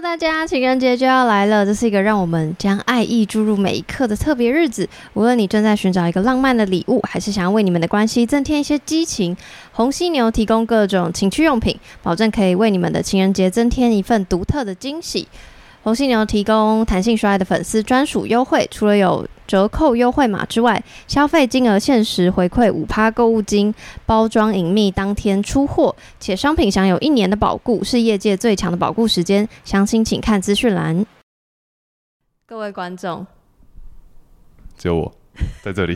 大家，情人节就要来了，这是一个让我们将爱意注入每一刻的特别日子。无论你正在寻找一个浪漫的礼物，还是想要为你们的关系增添一些激情，红犀牛提供各种情趣用品，保证可以为你们的情人节增添一份独特的惊喜。红犀牛提供弹性刷爱的粉丝专属优惠，除了有折扣优惠码之外，消费金额限时回馈五趴购物金，包装隐秘，当天出货，且商品享有一年的保固，是业界最强的保固时间。详情请看资讯栏。各位观众，只有我 在这里。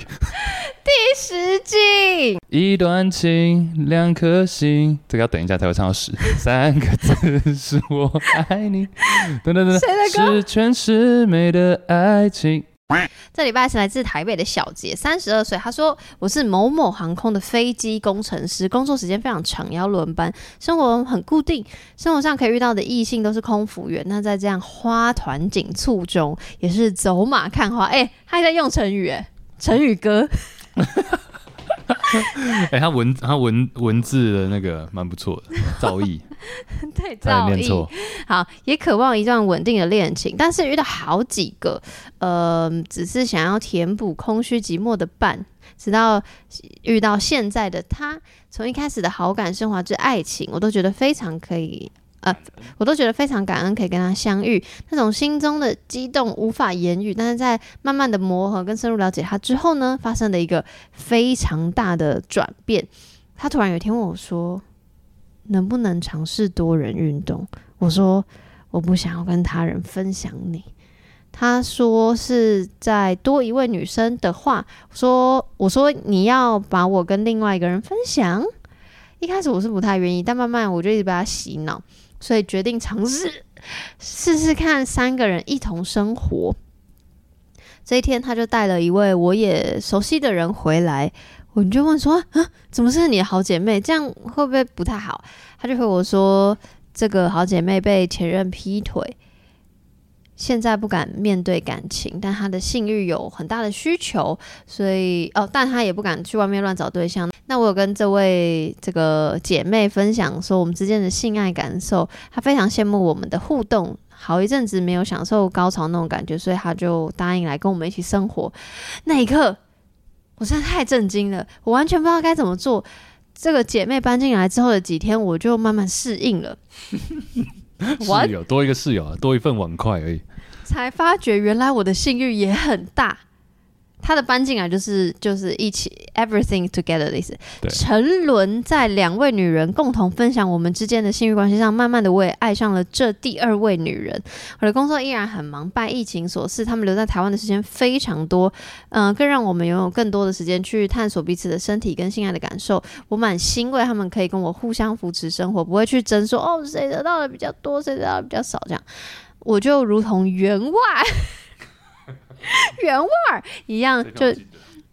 第十季，一段情，两颗心，这个要等一下才会唱到十。三个字是我爱你，等等等等，十全十美的爱情。这礼拜是来自台北的小杰，三十二岁。他说：“我是某某航空的飞机工程师，工作时间非常长，要轮班，生活很固定。生活上可以遇到的异性都是空服员。那在这样花团锦簇中，也是走马看花。哎，他还在用成语，哎，成语哥。” 哎、欸，他文他文文字的那个蛮不错的，造诣，对，造诣好，也渴望一段稳定的恋情，但是遇到好几个，呃，只是想要填补空虚寂寞的伴，直到遇到现在的他，从一开始的好感升华至爱情，我都觉得非常可以。呃，我都觉得非常感恩可以跟他相遇，那种心中的激动无法言语。但是在慢慢的磨合跟深入了解他之后呢，发生了一个非常大的转变。他突然有一天问我说：“能不能尝试多人运动？”我说：“我不想要跟他人分享你。”他说：“是在多一位女生的话。”说：“我说你要把我跟另外一个人分享。”一开始我是不太愿意，但慢慢我就一直被他洗脑。所以决定尝试试试看三个人一同生活。这一天，他就带了一位我也熟悉的人回来，我就问说：“啊，怎么是你的好姐妹？这样会不会不太好？”他就回我说：“这个好姐妹被前任劈腿。”现在不敢面对感情，但他的性欲有很大的需求，所以哦，但他也不敢去外面乱找对象。那我有跟这位这个姐妹分享说我们之间的性爱感受，她非常羡慕我们的互动，好一阵子没有享受高潮那种感觉，所以她就答应来跟我们一起生活。那一刻，我真的太震惊了，我完全不知道该怎么做。这个姐妹搬进来之后的几天，我就慢慢适应了。室友多一个室友啊，多一份碗筷而已。才发觉原来我的性欲也很大。他的搬进来就是就是一起 everything together 的意思。沉沦在两位女人共同分享我们之间的性欲关系上，慢慢的我也爱上了这第二位女人。我的工作依然很忙，拜疫情所赐，他们留在台湾的时间非常多，嗯、呃，更让我们拥有更多的时间去探索彼此的身体跟性爱的感受。我蛮欣慰他们可以跟我互相扶持生活，不会去争说哦谁得到的比较多，谁得到的比较少这样。我就如同员外，员外一样，就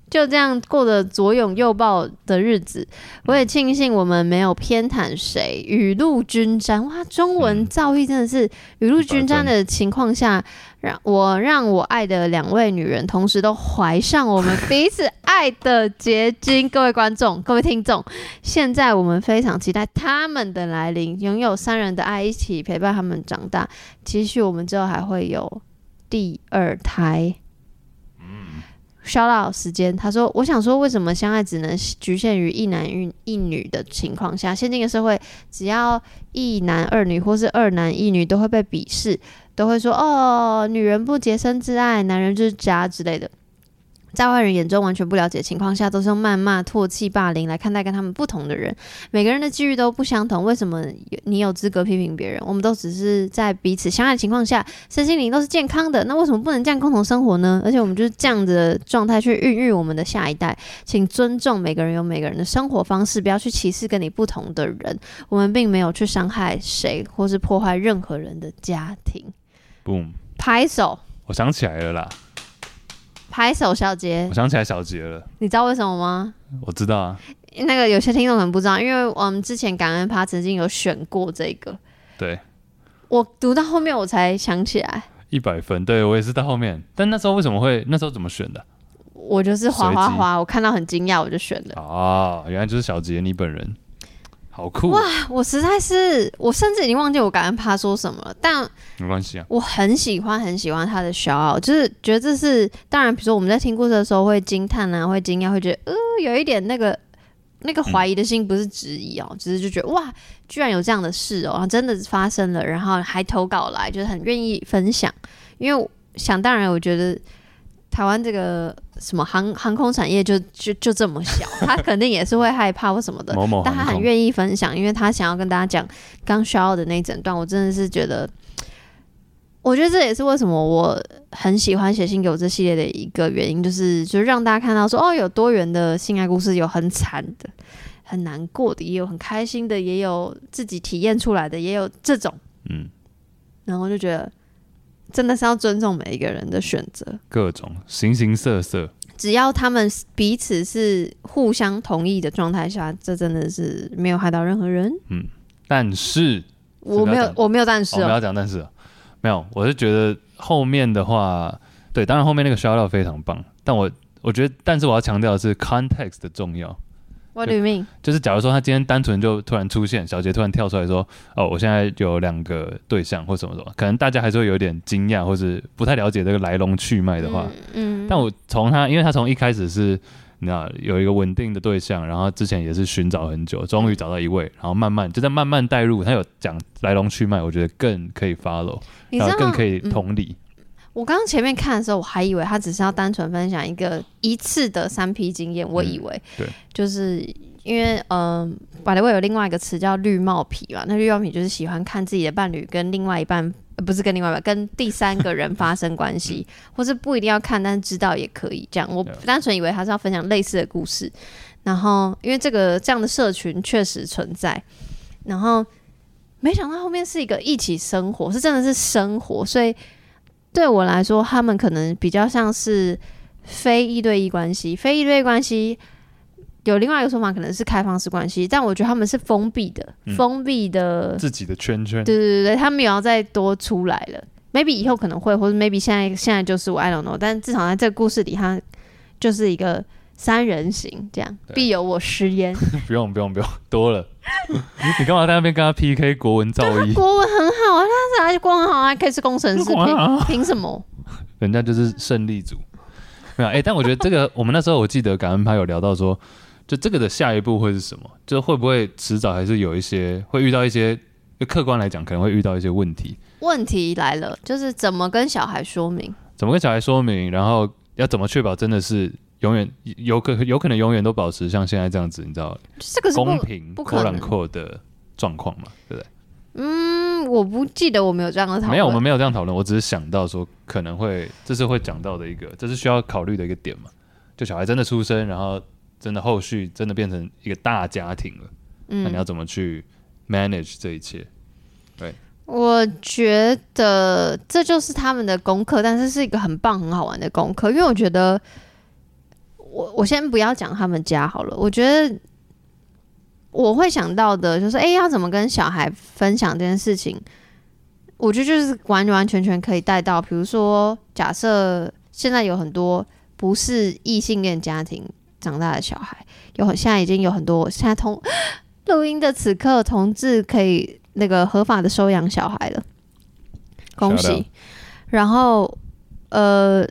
就这样过着左拥右抱的日子。我也庆幸我们没有偏袒谁，雨露均沾。哇，中文造诣真的是雨露均沾的情况下，让我让我爱的两位女人同时都怀上我们彼此爱的结晶。各位观众，各位听众，现在我们非常期待他们的来临，拥有三人的爱，一起陪伴他们长大。期许我们之后还会有第二胎。肖老时间，他说：“我想说，为什么相爱只能局限于一男一女的情况下？现今的社会，只要一男二女或是二男一女，都会被鄙视，都会说哦，女人不洁身自爱，男人就是渣之类的。”在外人眼中完全不了解的情况下，都是用谩骂、唾弃、霸凌来看待跟他们不同的人。每个人的机遇都不相同，为什么你有资格批评别人？我们都只是在彼此相爱的情况下，身心灵都是健康的。那为什么不能这样共同生活呢？而且我们就是这样的状态去孕育我们的下一代。请尊重每个人有每个人的生活方式，不要去歧视跟你不同的人。我们并没有去伤害谁，或是破坏任何人的家庭。Boom，拍手！我想起来了啦。拍手，小杰！我想起来小杰了。你知道为什么吗？我知道啊。那个有些听众可能不知道，因为我们之前感恩趴曾经有选过这个。对。我读到后面我才想起来。一百分，对，我也是到后面。但那时候为什么会？那时候怎么选的？我就是滑滑滑，我看到很惊讶，我就选了。哦，原来就是小杰你本人。好酷哇！我实在是，我甚至已经忘记我感恩趴说什么了，但没关系啊。我很喜欢很喜欢他的 shout 就是觉得这是当然，比如说我们在听故事的时候会惊叹啊，会惊讶，会觉得呃有一点那个那个怀疑的心，不是质疑哦，只、嗯、是就觉得哇，居然有这样的事哦，真的发生了，然后还投稿来，就是很愿意分享，因为想当然，我觉得。台湾这个什么航航空产业就就就这么小，他肯定也是会害怕或什么的，某某但他很愿意分享，因为他想要跟大家讲刚需要的那一整段。我真的是觉得，我觉得这也是为什么我很喜欢写信给我这系列的一个原因，就是就是让大家看到说，哦，有多元的性爱故事，有很惨的、很难过的，也有很开心的，也有自己体验出来的，也有这种，嗯，然后就觉得。真的是要尊重每一个人的选择，各种形形色色，只要他们彼此是互相同意的状态下，这真的是没有害到任何人。嗯，但是我没有，我没有但是、喔，我没有讲但是，没有，我是觉得后面的话，对，当然后面那个 shout out 非常棒，但我我觉得，但是我要强调的是 context 的重要。What do you mean？就是假如说他今天单纯就突然出现，小杰突然跳出来说：“哦，我现在有两个对象或什么什么。”可能大家还是会有点惊讶，或是不太了解这个来龙去脉的话。嗯。嗯，但我从他，因为他从一开始是，你知道有一个稳定的对象，然后之前也是寻找很久，终于找到一位，然后慢慢就在慢慢带入，他有讲来龙去脉，我觉得更可以 follow，然后更可以同理。嗯、我刚刚前面看的时候，我还以为他只是要单纯分享一个一次的三 P 经验，我以为、嗯、对，就是。因为嗯，百德威有另外一个词叫绿帽皮嘛，那绿帽皮就是喜欢看自己的伴侣跟另外一半，呃、不是跟另外一半，跟第三个人发生关系，或是不一定要看，但是知道也可以这样。我单纯以为他是要分享类似的故事，然后因为这个这样的社群确实存在，然后没想到后面是一个一起生活，是真的是生活，所以对我来说，他们可能比较像是非一对一关系，非一对一关系。有另外一个说法，可能是开放式关系，但我觉得他们是封闭的，嗯、封闭的自己的圈圈。对对对，他们也要再多出来了。Maybe 以后可能会，或者 Maybe 现在现在就是我，I don't know。但至少在这个故事里，他就是一个三人行，这样必有我师焉。不用不用不用，多了。你干嘛在那边跟他 PK 国文造诣？国文很他是国文很好，还可以是工程师，凭凭什么？人家就是胜利组。没有哎、欸，但我觉得这个，我们那时候我记得感恩派有聊到说。就这个的下一步会是什么？就会不会迟早还是有一些会遇到一些，客观来讲可能会遇到一些问题。问题来了，就是怎么跟小孩说明？怎么跟小孩说明？然后要怎么确保真的是永远有可有可能永远都保持像现在这样子？你知道这个是公平、不冷酷的状况嘛？对不对？嗯，我不记得我们有这样的讨论。没有，我们没有这样讨论。我只是想到说可能会这是会讲到的一个，这是需要考虑的一个点嘛？就小孩真的出生，然后。真的后续真的变成一个大家庭了，嗯，那你要怎么去 manage 这一切？对，我觉得这就是他们的功课，但是是一个很棒很好玩的功课，因为我觉得，我我先不要讲他们家好了，我觉得我会想到的就是，哎、欸，要怎么跟小孩分享这件事情？我觉得就是完完全全可以带到，比如说，假设现在有很多不是异性恋家庭。长大的小孩有，现在已经有很多。现在同 录音的此刻，同志可以那个合法的收养小孩了，恭喜。然后呃，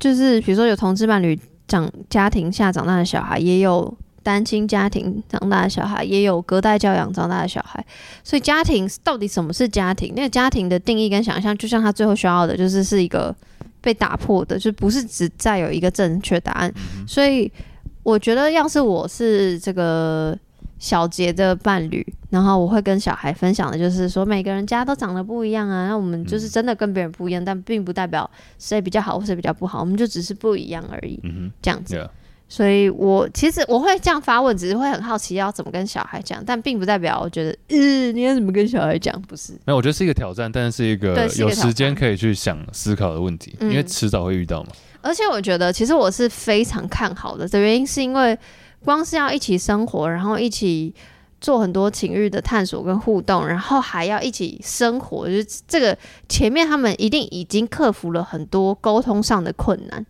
就是比如说有同志伴侣长家庭下长大的小孩，也有单亲家庭长大的小孩，也有隔代教养长大的小孩。所以家庭到底什么是家庭？那个家庭的定义跟想象，就像他最后需要的，就是是一个被打破的，就不是只再有一个正确答案。嗯、所以。我觉得，要是我是这个小杰的伴侣，然后我会跟小孩分享的，就是说每个人家都长得不一样啊，那我们就是真的跟别人不一样，嗯、但并不代表谁比较好或谁比较不好，我们就只是不一样而已，嗯、这样子。Yeah. 所以我其实我会这样发问，只是会很好奇要怎么跟小孩讲，但并不代表我觉得，嗯，你要怎么跟小孩讲？不是，没有，我觉得是一个挑战，但是一个有时间可以去想思考的问题，因为迟早会遇到嘛。而且我觉得，其实我是非常看好的。的原因是因为，光是要一起生活，然后一起做很多情欲的探索跟互动，然后还要一起生活，就是这个前面他们一定已经克服了很多沟通上的困难。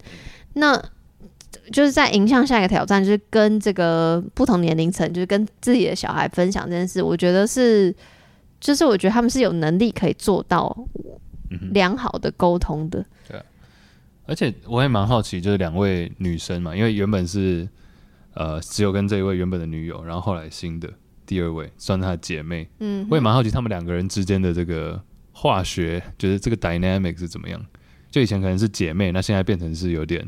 那就是在迎向下一个挑战，就是跟这个不同年龄层，就是跟自己的小孩分享这件事。我觉得是，就是我觉得他们是有能力可以做到良好的沟通的。对，而且我也蛮好奇，就是两位女生嘛，因为原本是呃只有跟这一位原本的女友，然后后来新的第二位算是她的姐妹。嗯，我也蛮好奇他们两个人之间的这个化学，就是这个 dynamic 是怎么样。就以前可能是姐妹，那现在变成是有点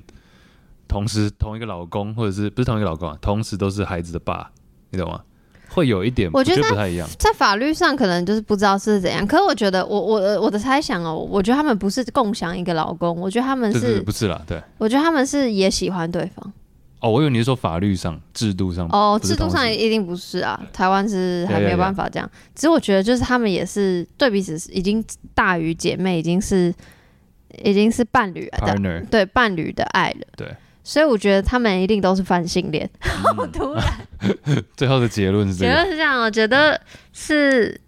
同时同一个老公，或者是不是同一个老公啊？同时都是孩子的爸，你懂吗？会有一点，我觉得不太一样。在法律上可能就是不知道是怎样，可是我觉得我我我的猜想哦，我觉得他们不是共享一个老公，我觉得他们是，是不是啦？对，我觉得他们是也喜欢对方。哦，我以为你是说法律上、制度上哦，制度上一定不是啊，台湾是还没有办法这样。只是我觉得就是他们也是对彼此已经大于姐妹，已经是。已经是伴侣了，Partner. 对伴侣的爱了，对，所以我觉得他们一定都是泛性恋。好、嗯、突然，最后的结论是这样，结论是这样，我觉得是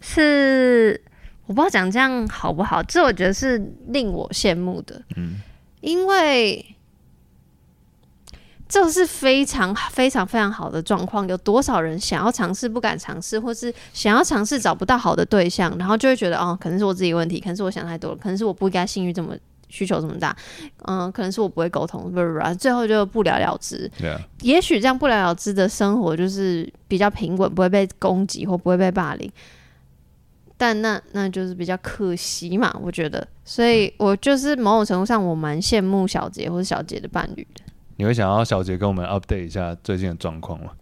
是，我不知道讲这样好不好，这我觉得是令我羡慕的，嗯，因为。这是非常非常非常好的状况。有多少人想要尝试不敢尝试，或是想要尝试找不到好的对象，然后就会觉得哦，可能是我自己问题，可能是我想太多了，可能是我不应该性欲这么需求这么大，嗯，可能是我不会沟通，不不不，最后就不了了之。也许这样不了了之的生活就是比较平稳，不会被攻击或不会被霸凌，但那那就是比较可惜嘛，我觉得。所以我就是某种程度上，我蛮羡慕小杰或者小杰的伴侣的。你会想要小杰跟我们 update 一下最近的状况吗？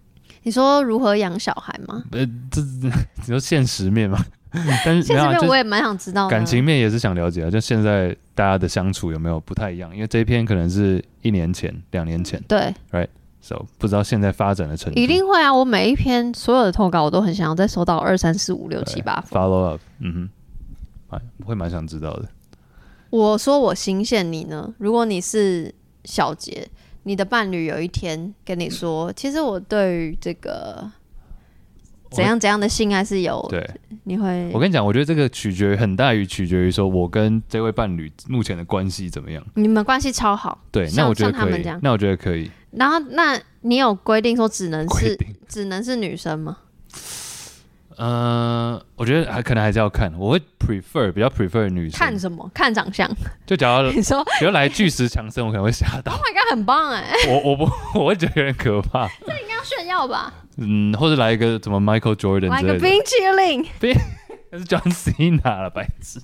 你说如何养小孩吗？呃，这 你说现实面吗？但是现实面我也蛮想知道的，感情面也是想了解啊。就现在大家的相处有没有不太一样？因为这一篇可能是一年前、两年前，对，right，so 不知道现在发展的程度。一定会啊！我每一篇所有的投稿，我都很想要再收到二三四五六七八 follow up。嗯哼，蛮会蛮想知道的。我说我新鲜，你呢？如果你是小杰。你的伴侣有一天跟你说：“其实我对于这个怎样怎样的性爱是有……对，你会……我跟你讲，我觉得这个取决很大于取决于说我跟这位伴侣目前的关系怎么样。你们关系超好，对，那我觉得可以。那我觉得可以。然后，那你有规定说只能是只能是女生吗？”嗯、呃，我觉得还可能还是要看，我会 prefer 比较 prefer 女生。看什么？看长相。就假如 你说，比如来巨石强森，我可能会吓到。Oh my god，很棒哎！我我不 我会觉得有点可怕。这应该要炫耀吧？嗯，或者来一个什么 Michael Jordan，来个冰淇淋，冰 那是 John Cena 了，白痴。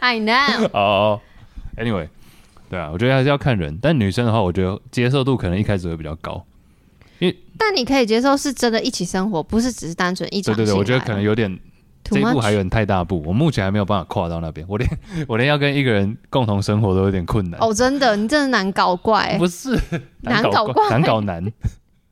I know。哦，Anyway，对啊，我觉得还是要看人。但女生的话，我觉得接受度可能一开始会比较高。但你可以接受是真的一起生活，不是只是单纯一起。对对对，我觉得可能有点这一步还有点太大步，我目前还没有办法跨到那边。我连 我连要跟一个人共同生活都有点困难。哦，真的，你真的难搞怪。不是 难搞怪，难搞难。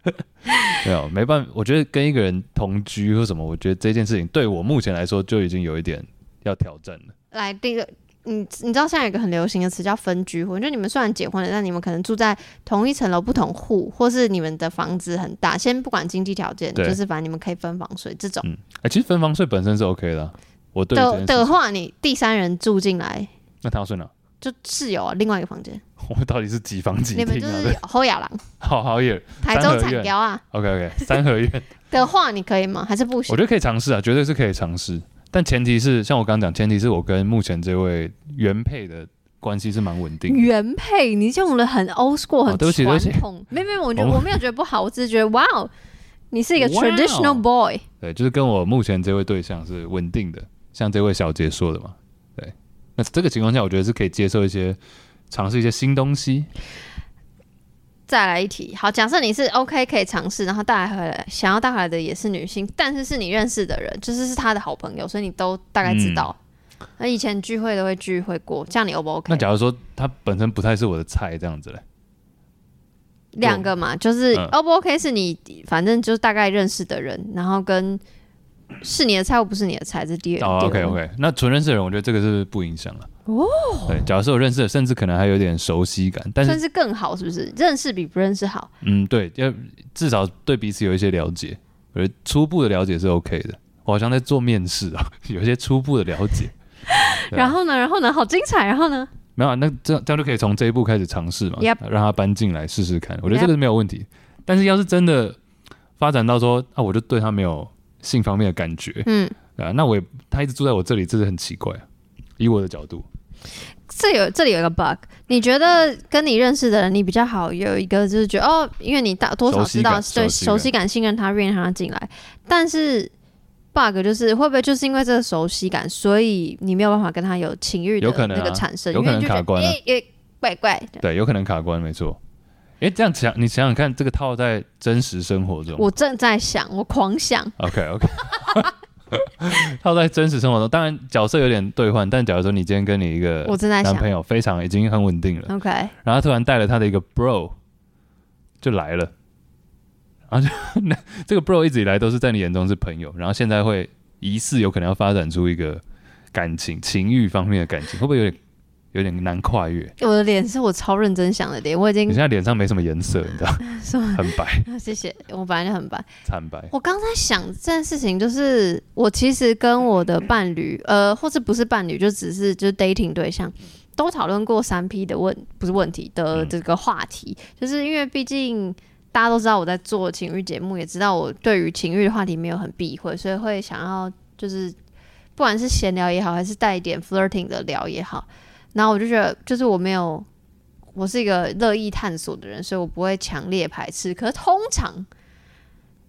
没有，没办法。我觉得跟一个人同居或什么，我觉得这件事情对我目前来说就已经有一点要挑战了。来，第一个。你你知道现在有一个很流行的词叫分居婚，就你们虽然结婚了，但你们可能住在同一层楼不同户，或是你们的房子很大，先不管经济条件，就是反正你们可以分房睡这种。哎、嗯欸，其实分房睡本身是 OK 的。我对的的话，你第三人住进来，那他要睡哪？就室友啊，另外一个房间。我们到底是几房几？你们就是后亚郎，好好野，台中产雕啊。OK OK，三合院的话，你可以吗？还是不行？我觉得可以尝试啊，绝对是可以尝试。但前提是，像我刚刚讲，前提是我跟目前这位原配的关系是蛮稳定的。原配，你用了很 old school，很传统。没没，我觉得我没有觉得不好，我只是觉得哇哦，你是一个 traditional boy。对，就是跟我目前这位对象是稳定的，像这位小杰说的嘛。对，那这个情况下，我觉得是可以接受一些，尝试一些新东西。再来一题，好，假设你是 OK 可以尝试，然后带回来，想要带回来的也是女性，但是是你认识的人，就是是他的好朋友，所以你都大概知道。那、嗯、以前聚会都会聚会过，这样你 O 不 OK？那假如说他本身不太是我的菜，这样子嘞？两个嘛，就是 O 不 OK 是你反正就是大概认识的人，然后跟是你的菜或不是你的菜，这第二。哦，OK OK，那纯认识的人，我觉得这个是不影响了。哦，对，假如说我认识的，甚至可能还有点熟悉感，但是甚至更好，是不是？认识比不认识好？嗯，对，要至少对彼此有一些了解，而初步的了解是 OK 的。我好像在做面试啊，有一些初步的了解。然后呢？然后呢？好精彩！然后呢？没有、啊，那这样这样就可以从这一步开始尝试嘛.让他搬进来试试看。我觉得这个是没有问题。但是要是真的发展到说啊，我就对他没有性方面的感觉，嗯，啊，那我也他一直住在我这里，这是很奇怪。以我的角度，这有这里有一个 bug，你觉得跟你认识的人你比较好，有一个就是觉得哦，因为你大多少知道对熟悉，感、信任他，愿意让他进来，但是。bug 就是会不会就是因为这个熟悉感，所以你没有办法跟他有情欲的那个产生，有可能、啊、有可能卡关、啊，因为怪怪的。对，有可能卡关，没错。哎，这样想，你想想看，这个套在真实生活中，我正在想，我狂想。OK OK，套在真实生活中，当然角色有点兑换，但假如说你今天跟你一个男朋友非常已经很稳定了，OK，然后他突然带了他的一个 bro 就来了。然后就那 这个 bro 一直以来都是在你眼中是朋友，然后现在会疑似有可能要发展出一个感情、情欲方面的感情，会不会有点有点难跨越？我的脸是我超认真想的脸，我已经你现在脸上没什么颜色，你知道 吗？很白。谢谢，我本来就很白，惨白。我刚才想这件事情，就是我其实跟我的伴侣，呃，或者不是伴侣，就只是就是 dating 对象，都讨论过三 P 的问，不是问题的这个话题，嗯、就是因为毕竟。大家都知道我在做情欲节目，也知道我对于情欲的话题没有很避讳，所以会想要就是不管是闲聊也好，还是带一点 flirting 的聊也好，然后我就觉得就是我没有，我是一个乐意探索的人，所以我不会强烈排斥。可是通常。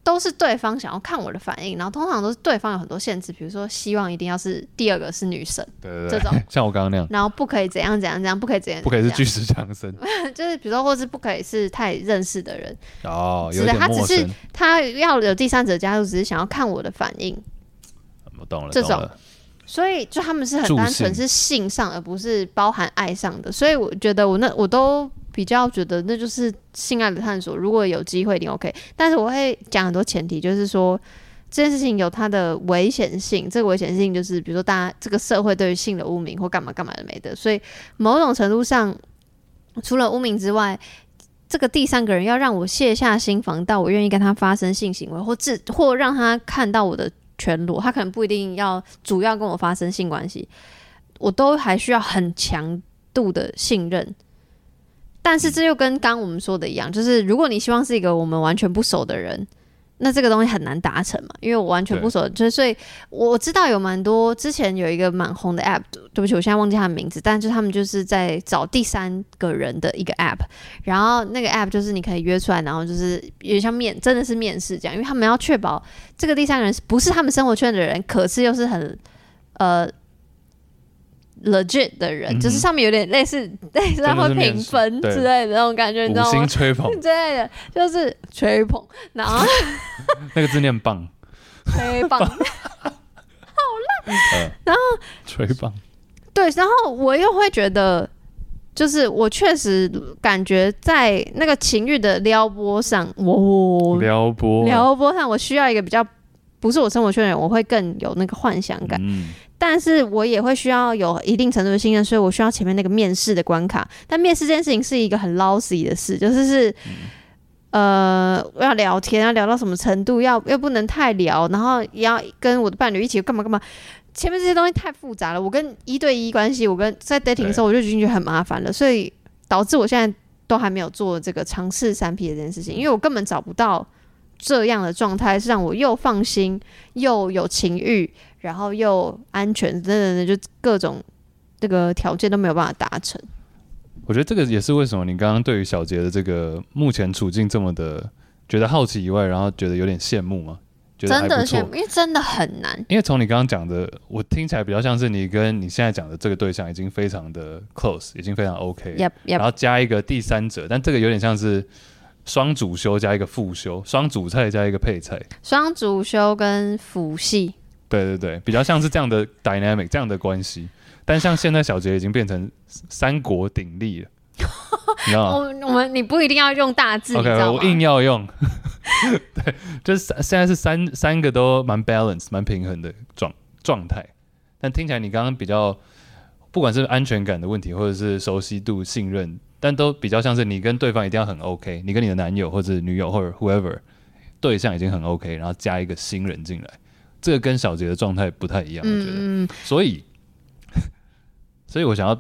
都是对方想要看我的反应，然后通常都是对方有很多限制，比如说希望一定要是第二个是女神，对对对，这种 像我刚刚那样，然后不可以怎样怎样怎样，不可以怎样，不可以是巨石强森，就是比如说或是不可以是太认识的人哦，有的，他只是他要有第三者加入，只是想要看我的反应，我懂了，这种，所以就他们是很单纯是性上，而不是包含爱上的，所以我觉得我那我都。比较觉得那就是性爱的探索，如果有机会一定 OK。但是我会讲很多前提，就是说这件事情有它的危险性。这个危险性就是，比如说大家这个社会对于性的污名或干嘛干嘛的没的，所以某种程度上，除了污名之外，这个第三个人要让我卸下心防，到我愿意跟他发生性行为，或自或让他看到我的全裸，他可能不一定要主要跟我发生性关系，我都还需要很强度的信任。但是这又跟刚我们说的一样，就是如果你希望是一个我们完全不熟的人，那这个东西很难达成嘛，因为我完全不熟，就是所以我知道有蛮多之前有一个蛮红的 app，对不起，我现在忘记他的名字，但是他们就是在找第三个人的一个 app，然后那个 app 就是你可以约出来，然后就是有点像面，真的是面试这样，因为他们要确保这个第三个人不是他们生活圈的人，可是又是很呃。Legit 的人，嗯、就是上面有点类似 类似他会评分之类的那种感觉，你知道吗？之类的，就是吹捧，然后 那个字念棒，吹棒，好烂。呃、然后吹棒，对，然后我又会觉得，就是我确实感觉在那个情欲的撩拨上，我撩拨。撩拨上，我需要一个比较不是我生活圈的人，我会更有那个幻想感。嗯但是我也会需要有一定程度的信任，所以我需要前面那个面试的关卡。但面试这件事情是一个很 lousy 的事，就是是，呃，要聊天，要聊到什么程度，要又不能太聊，然后也要跟我的伴侣一起干嘛干嘛。前面这些东西太复杂了，我跟一对一关系，我跟在 dating 的时候我就已经觉得很麻烦了，所以导致我现在都还没有做这个尝试三 P 的这件事情，因为我根本找不到这样的状态是让我又放心又有情欲。然后又安全，等等的，就各种这个条件都没有办法达成。我觉得这个也是为什么你刚刚对于小杰的这个目前处境这么的觉得好奇以外，然后觉得有点羡慕吗？觉得真的羡慕，因为真的很难。因为从你刚刚讲的，我听起来比较像是你跟你现在讲的这个对象已经非常的 close，已经非常 OK。Yep, yep. 然后加一个第三者，但这个有点像是双主修加一个副修，双主菜加一个配菜，双主修跟辅系。对对对，比较像是这样的 dynamic，这样的关系。但像现在小杰已经变成三国鼎立了，你知道吗？我我们你不一定要用大字，OK，我硬要用。对，就是现在是三三个都蛮 balance，蛮平衡的状状态。但听起来你刚刚比较，不管是安全感的问题，或者是熟悉度、信任，但都比较像是你跟对方一定要很 OK，你跟你的男友或者女友或者 whoever 对象已经很 OK，然后加一个新人进来。这个跟小杰的状态不太一样，我觉得，嗯、所以，所以我想要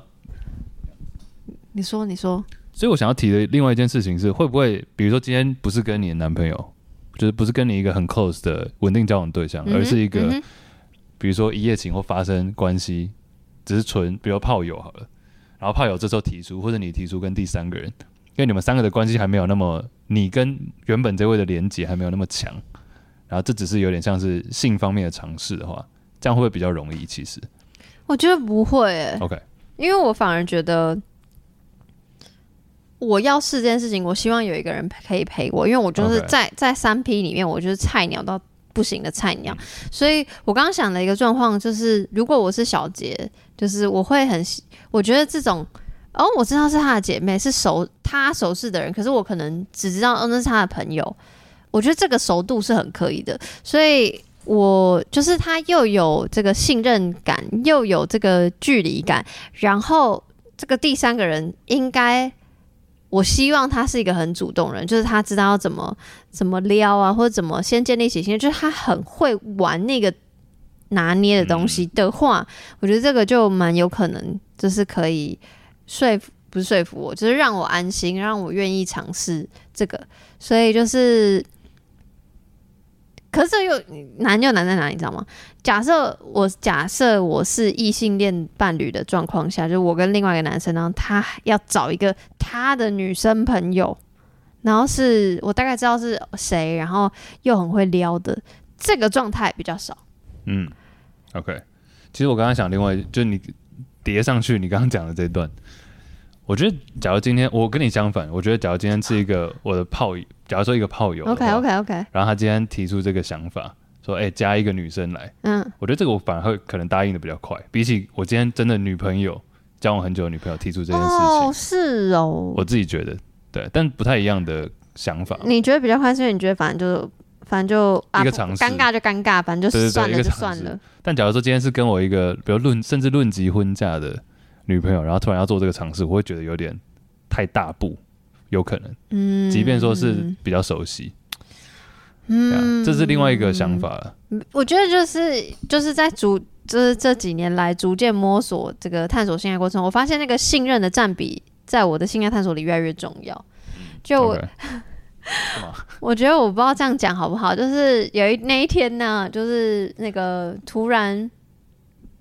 你说，你说。所以我想要提的另外一件事情是，会不会比如说今天不是跟你的男朋友，就是不是跟你一个很 close 的稳定交往对象，嗯、而是一个、嗯、比如说一夜情或发生关系，只是纯比如炮友好了，然后炮友这时候提出，或者你提出跟第三个人，因为你们三个的关系还没有那么，你跟原本这位的连接还没有那么强，然后这只是有点像是性方面的尝试的话，这样会不会比较容易？其实我觉得不会、欸。OK，因为我反而觉得。我要试这件事情，我希望有一个人可以陪我，因为我就是在.在三 P 里面，我就是菜鸟到不行的菜鸟，所以我刚刚想的一个状况就是，如果我是小杰，就是我会很，我觉得这种哦，我知道是他的姐妹，是熟他熟识的人，可是我可能只知道哦，那是他的朋友，我觉得这个熟度是很可以的，所以我就是他又有这个信任感，又有这个距离感，然后这个第三个人应该。我希望他是一个很主动人，就是他知道要怎么怎么撩啊，或者怎么先建立起信任，就是他很会玩那个拿捏的东西的话，我觉得这个就蛮有可能，就是可以说服，不是说服我，就是让我安心，让我愿意尝试这个，所以就是。可是又难就难在哪里，你知道吗？假设我假设我是异性恋伴侣的状况下，就我跟另外一个男生，然后他要找一个他的女生朋友，然后是我大概知道是谁，然后又很会撩的，这个状态比较少。嗯，OK。其实我刚刚想另外，就你叠上去，你刚刚讲的这段。我觉得，假如今天我跟你相反，我觉得假如今天是一个我的炮友，假如说一个炮友，OK OK OK，然后他今天提出这个想法，说，哎、欸，加一个女生来，嗯，我觉得这个我反而会可能答应的比较快，比起我今天真的女朋友交往很久的女朋友提出这件事情，哦，是哦，我自己觉得对，但不太一样的想法。你觉得比较快，是因为你觉得反正就反正就一个尝试，尴尬就尴尬，反正就算了就算了。但假如说今天是跟我一个，比如论甚至论及婚嫁的女朋友，然后突然要做这个尝试，我会觉得有点。太大步，有可能，嗯，即便说是比较熟悉，嗯，这是另外一个想法了。我觉得就是就是在逐，就是这几年来逐渐摸索这个探索性爱过程，我发现那个信任的占比在我的性爱探索里越来越重要。就，Okay. 我觉得我不知道这样讲好不好，就是有一那一天呢，就是那个突然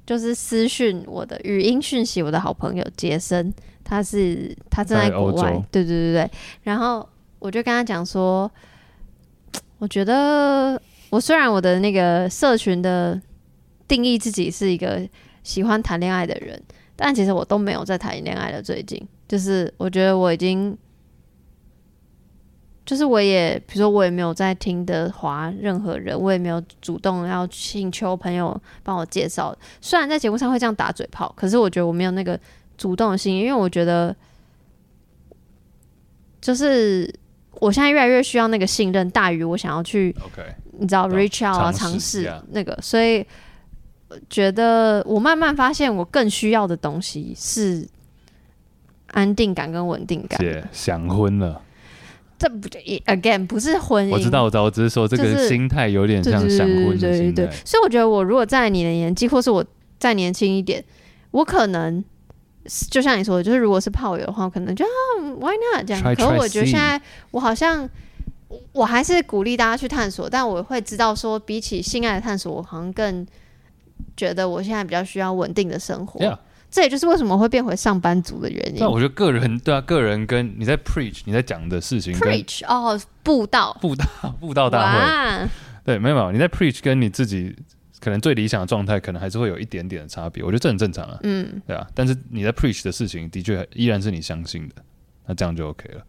就是私讯我的语音讯息，我的好朋友杰森。他是他正在国外，对对对对，然后我就跟他讲说，我觉得我虽然我的那个社群的定义自己是一个喜欢谈恋爱的人，但其实我都没有在谈恋爱了。最近就是我觉得我已经，就是我也比如说我也没有在听的划，任何人，我也没有主动要请求朋友帮我介绍。虽然在节目上会这样打嘴炮，可是我觉得我没有那个。主动性，因为我觉得，就是我现在越来越需要那个信任，大于我想要去.你知道，reach out 啊，尝试那个，所以觉得我慢慢发现，我更需要的东西是安定感跟稳定感。姐想婚了，这不就 again 不是婚姻？我知道，我知道，我只是说这个心态有点像想婚的心态。对对对，所以我觉得，我如果在你的年纪，或是我再年轻一点，我可能。就像你说的，就是如果是炮友的话，我可能就啊，Why not 这样？Try, 可是我觉得现在我好像，我还是鼓励大家去探索，但我会知道说，比起性爱的探索，我好像更觉得我现在比较需要稳定的生活。Yeah. 这也就是为什么会变回上班族的原因。那我觉得个人对啊，个人跟你在 preach 你在讲的事情，preach 哦，布道，布道，布道大会，对，没有没有，你在 preach 跟你自己。可能最理想的状态，可能还是会有一点点的差别。我觉得这很正常啊，嗯，对啊。但是你在 preach 的事情，的确依然是你相信的，那这样就 OK 了。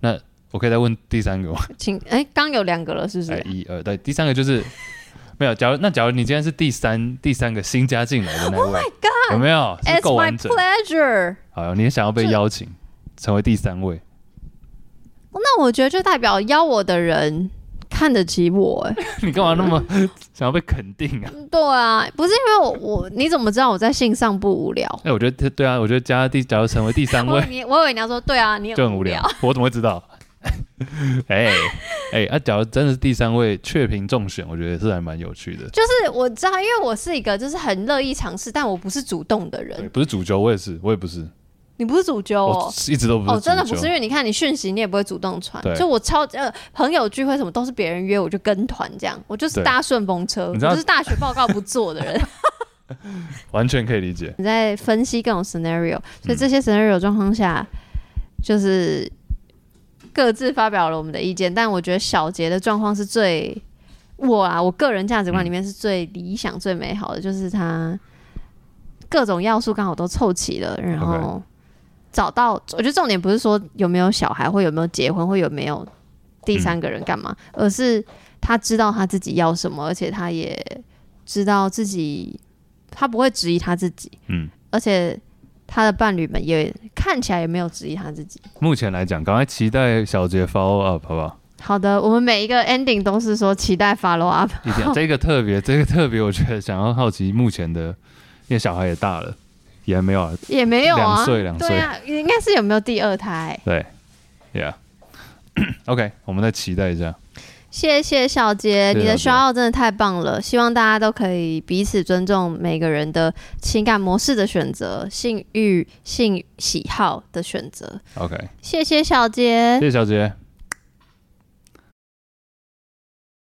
那我可以再问第三个吗？请，哎、欸，刚有两个了，是不是？哎，一二，对，第三个就是 没有。假如那假如你今天是第三第三个新加进来的那位，Oh my God，有没有？是够完整。It's my pleasure。好，你也想要被邀请成为第三位？那我觉得就代表邀我的人。看得起我哎、欸，你干嘛那么 想要被肯定啊？对啊，不是因为我我你怎么知道我在性上不无聊？哎、欸，我觉得对啊，我觉得加第假如成为第三位，你我以为你要说对啊，你很就很无聊，我怎么会知道？哎哎、欸欸，啊，假如真的是第三位雀屏中选，我觉得是还蛮有趣的。就是我知道，因为我是一个就是很乐意尝试，但我不是主动的人，不是主角，我也是，我也不是。你不是主揪哦，一直都不是。哦，真的不是，因为你看你讯息，你也不会主动传。就我超呃朋友聚会什么都是别人约，我就跟团这样，我就是搭顺风车，我就是大学报告不做的人。完全可以理解。你在分析各种 scenario，所以这些 scenario 状况下，就是各自发表了我们的意见。但我觉得小杰的状况是最我啊，我个人价值观里面是最理想、最美好的，就是他各种要素刚好都凑齐了，然后。找到，我觉得重点不是说有没有小孩，或有没有结婚，或有没有第三个人干嘛，嗯，而是他知道他自己要什么，而且他也知道自己，他不会质疑他自己，嗯，而且他的伴侣们也看起来也没有质疑他自己。目前来讲，赶快期待小杰 follow up 好不好？好的，我们每一个 ending 都是说期待 follow up。一定这个特别，这个特别，我觉得想要好奇目前的，因为小孩也大了。也没有啊，也没有啊，两岁两岁，对啊，应该是有没有第二胎？对，Yeah，OK，我们再期待一下。谢谢小杰，你的 shout out 真的太棒了，希望大家都可以彼此尊重每个人的情感模式的选择、性欲、性喜好的选择。OK，谢谢小杰，谢谢小杰。